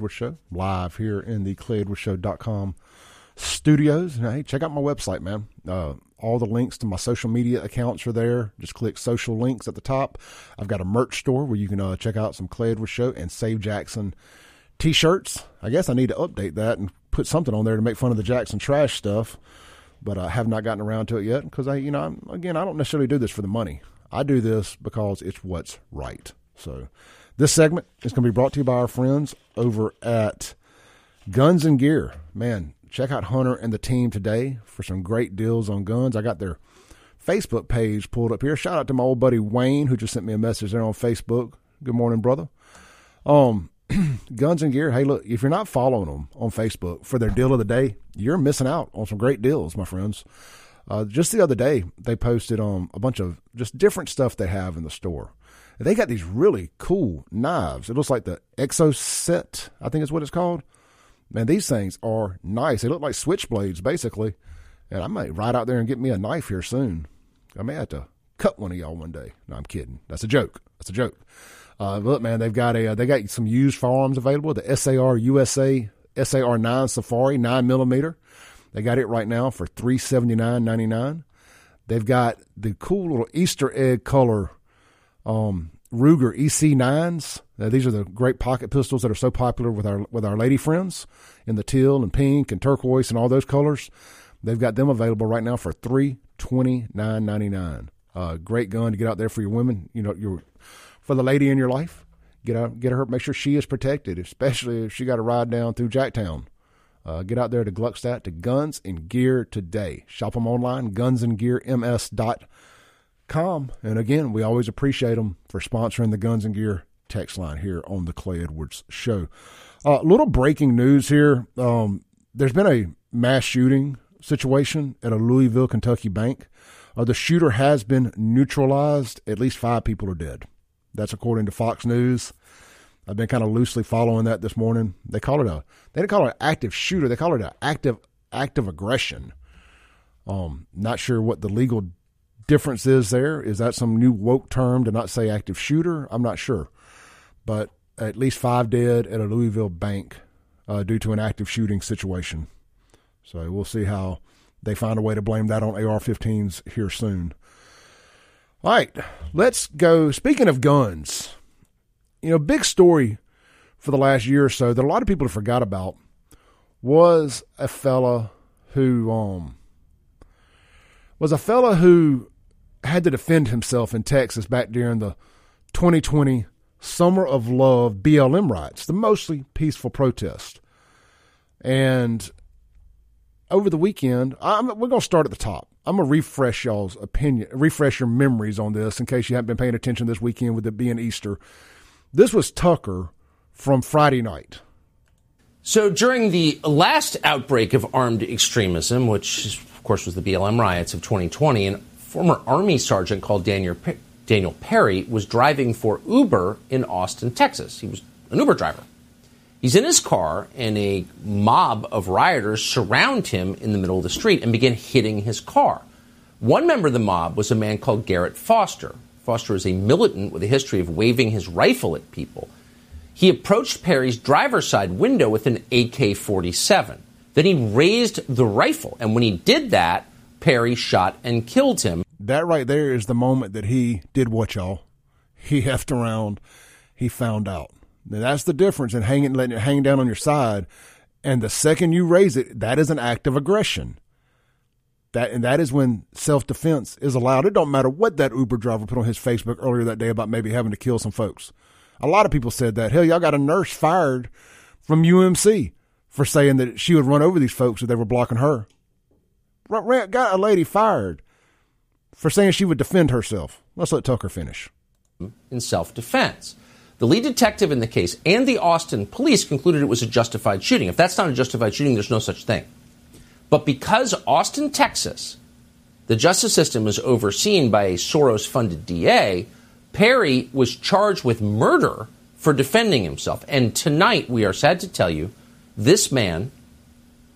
Edwards Show, live here in the ClayEdwardsShow.com studios. And hey, check out my website, man. Uh, all the links to my social media accounts are there. Just click social links at the top. I've got a merch store where you can uh, check out some Clay Edwards Show and Save Jackson t-shirts. I guess I need to update that and put something on there to make fun of the Jackson trash stuff. But I have not gotten around to it yet because I, you know, I'm, again, I don't necessarily do this for the money. I do this because it's what's right. So this segment is going to be brought to you by our friends over at Guns and Gear. Man, check out Hunter and the team today for some great deals on guns. I got their Facebook page pulled up here. Shout out to my old buddy Wayne who just sent me a message there on Facebook. Good morning, brother. Um, Guns and Gear. Hey, look, if you're not following them on Facebook for their deal of the day, you're missing out on some great deals, my friends. Uh, just the other day, they posted um, a bunch of just different stuff they have in the store. They got these really cool knives. It looks like the Exocet, I think is what it's called. Man, these things are nice. They look like switchblades, basically. And I might ride out there and get me a knife here soon. I may have to cut one of y'all one day. No, I'm kidding. That's a joke. That's a joke. Uh, look, man, they've got a uh, they got some used firearms available. The SAR USA SAR nine Safari nine millimeter. They got it right now for three seventy nine ninety nine. They've got the cool little Easter egg color um, Ruger EC nines. Now, these are the great pocket pistols that are so popular with our with our lady friends in the teal and pink and turquoise and all those colors. They've got them available right now for three twenty nine ninety nine. Uh, great gun to get out there for your women. You know your for the lady in your life. Get out, get her, make sure she is protected, especially if she got to ride down through Jacktown. Uh, get out there to Gluckstadt to Guns and Gear today. Shop them online, gunsandgearms.com. And again, we always appreciate them for sponsoring the Guns and Gear text line here on the Clay Edwards Show. A uh, little breaking news here. Um, there's been a mass shooting situation at a Louisville, Kentucky bank. Uh, the shooter has been neutralized. At least five people are dead. That's according to Fox News. I've been kind of loosely following that this morning. They call it a they didn't call it an active shooter. They call it an active active aggression. Um, not sure what the legal difference is there. Is that some new woke term to not say active shooter? I'm not sure, but at least five dead at a Louisville bank uh, due to an active shooting situation. So we'll see how they find a way to blame that on AR-15s here soon. All right, let's go. Speaking of guns, you know, big story for the last year or so that a lot of people have forgot about was a fella who um was a fella who had to defend himself in Texas back during the 2020 Summer of Love BLM riots, the mostly peaceful protest. And over the weekend, I'm, we're going to start at the top. I'm gonna refresh y'all's opinion, refresh your memories on this in case you haven't been paying attention this weekend with it being Easter. This was Tucker from Friday night. So during the last outbreak of armed extremism, which of course was the BLM riots of 2020, a former Army sergeant called Daniel Daniel Perry was driving for Uber in Austin, Texas. He was an Uber driver. He's in his car, and a mob of rioters surround him in the middle of the street and begin hitting his car. One member of the mob was a man called Garrett Foster. Foster is a militant with a history of waving his rifle at people. He approached Perry's driver's side window with an AK 47. Then he raised the rifle, and when he did that, Perry shot and killed him. That right there is the moment that he did what, y'all? He heft around, he found out. Now, that's the difference in hanging, letting it hang down on your side. And the second you raise it, that is an act of aggression. That and that is when self defense is allowed. It don't matter what that Uber driver put on his Facebook earlier that day about maybe having to kill some folks. A lot of people said that. Hell, y'all got a nurse fired from UMC for saying that she would run over these folks if they were blocking her. Got a lady fired for saying she would defend herself. Let's let Tucker finish. In self defense. The lead detective in the case and the Austin police concluded it was a justified shooting. If that's not a justified shooting, there's no such thing. But because Austin, Texas, the justice system is overseen by a Soros funded DA, Perry was charged with murder for defending himself. And tonight, we are sad to tell you, this man,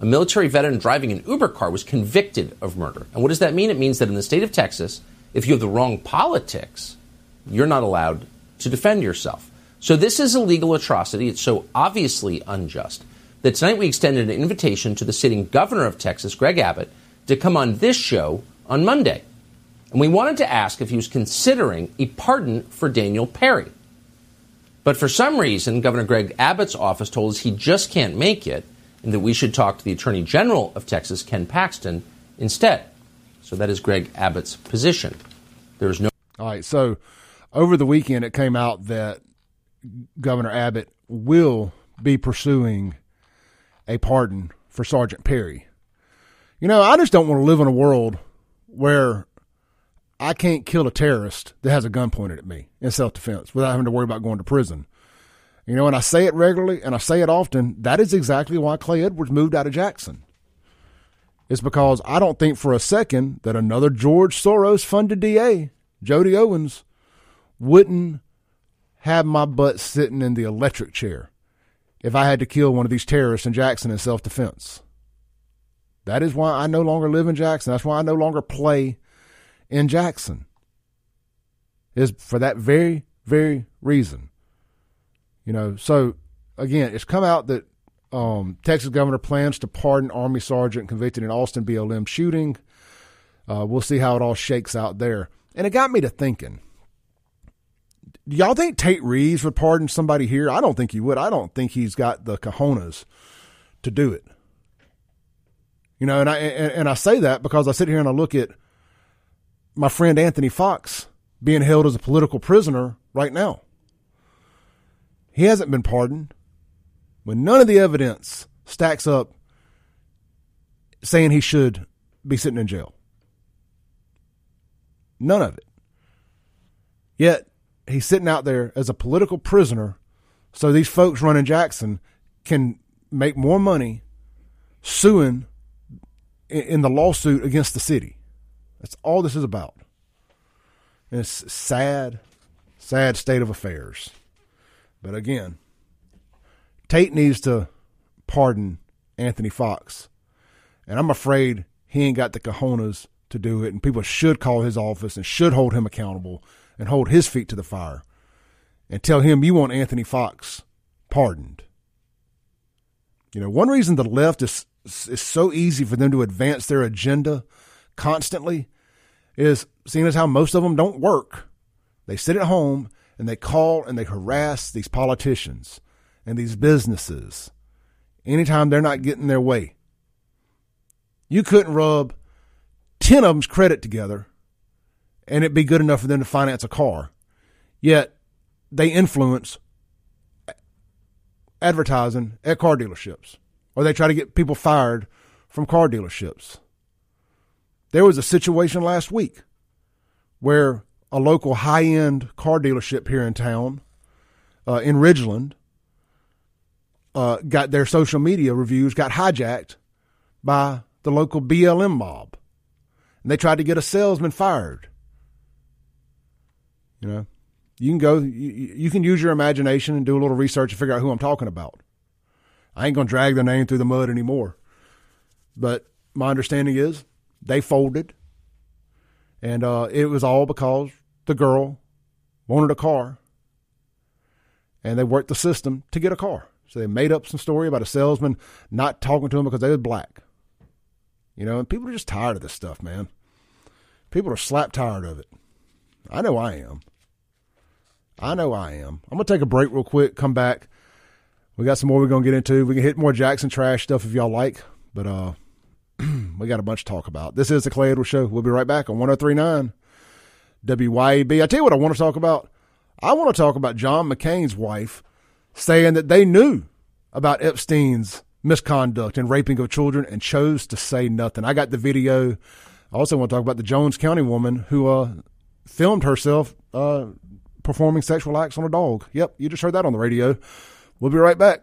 a military veteran driving an Uber car, was convicted of murder. And what does that mean? It means that in the state of Texas, if you have the wrong politics, you're not allowed to defend yourself. So this is a legal atrocity. It's so obviously unjust that tonight we extended an invitation to the sitting governor of Texas, Greg Abbott, to come on this show on Monday. And we wanted to ask if he was considering a pardon for Daniel Perry. But for some reason, Governor Greg Abbott's office told us he just can't make it and that we should talk to the Attorney General of Texas, Ken Paxton, instead. So that is Greg Abbott's position. There is no. All right. So over the weekend, it came out that Governor Abbott will be pursuing a pardon for Sergeant Perry. You know, I just don't want to live in a world where I can't kill a terrorist that has a gun pointed at me in self defense without having to worry about going to prison. You know, and I say it regularly and I say it often. That is exactly why Clay Edwards moved out of Jackson. It's because I don't think for a second that another George Soros funded DA, Jody Owens, wouldn't have my butt sitting in the electric chair if I had to kill one of these terrorists in Jackson in self defense. That is why I no longer live in Jackson. That's why I no longer play in Jackson is for that very, very reason. You know, so again, it's come out that um, Texas governor plans to pardon Army sergeant convicted in Austin BLM shooting. Uh, we'll see how it all shakes out there. And it got me to thinking. Do y'all think Tate Reeves would pardon somebody here? I don't think he would. I don't think he's got the cojones to do it. You know, and I and, and I say that because I sit here and I look at my friend Anthony Fox being held as a political prisoner right now. He hasn't been pardoned when none of the evidence stacks up saying he should be sitting in jail. None of it. Yet he's sitting out there as a political prisoner so these folks running Jackson can make more money suing in the lawsuit against the city. That's all this is about. And it's sad, sad state of affairs. But again, Tate needs to pardon Anthony Fox. And I'm afraid he ain't got the cojones to do it. And people should call his office and should hold him accountable and hold his feet to the fire and tell him you want Anthony Fox pardoned. You know, one reason the left is is so easy for them to advance their agenda constantly is seeing as how most of them don't work. They sit at home and they call and they harass these politicians and these businesses anytime they're not getting their way. You couldn't rub 10 of them's credit together and it'd be good enough for them to finance a car. Yet they influence advertising at car dealerships or they try to get people fired from car dealerships. There was a situation last week where a local high end car dealership here in town, uh, in Ridgeland, uh, got their social media reviews got hijacked by the local BLM mob. And they tried to get a salesman fired. You know, you can go, you, you can use your imagination and do a little research and figure out who I'm talking about. I ain't going to drag their name through the mud anymore. But my understanding is they folded. And uh, it was all because the girl wanted a car. And they worked the system to get a car. So they made up some story about a salesman not talking to them because they were black. You know, and people are just tired of this stuff, man. People are slap tired of it. I know I am. I know I am. I'm to take a break real quick, come back. We got some more we're to get into. We can hit more Jackson trash stuff if y'all like, but uh, we got a bunch to talk about. This is the Clay Edwards Show. We'll be right back on 1039 WYAB. I tell you what I want to talk about. I want to talk about John McCain's wife saying that they knew about Epstein's misconduct and raping of children and chose to say nothing. I got the video. I also want to talk about the Jones County woman who uh, filmed herself uh, performing sexual acts on a dog. Yep, you just heard that on the radio. We'll be right back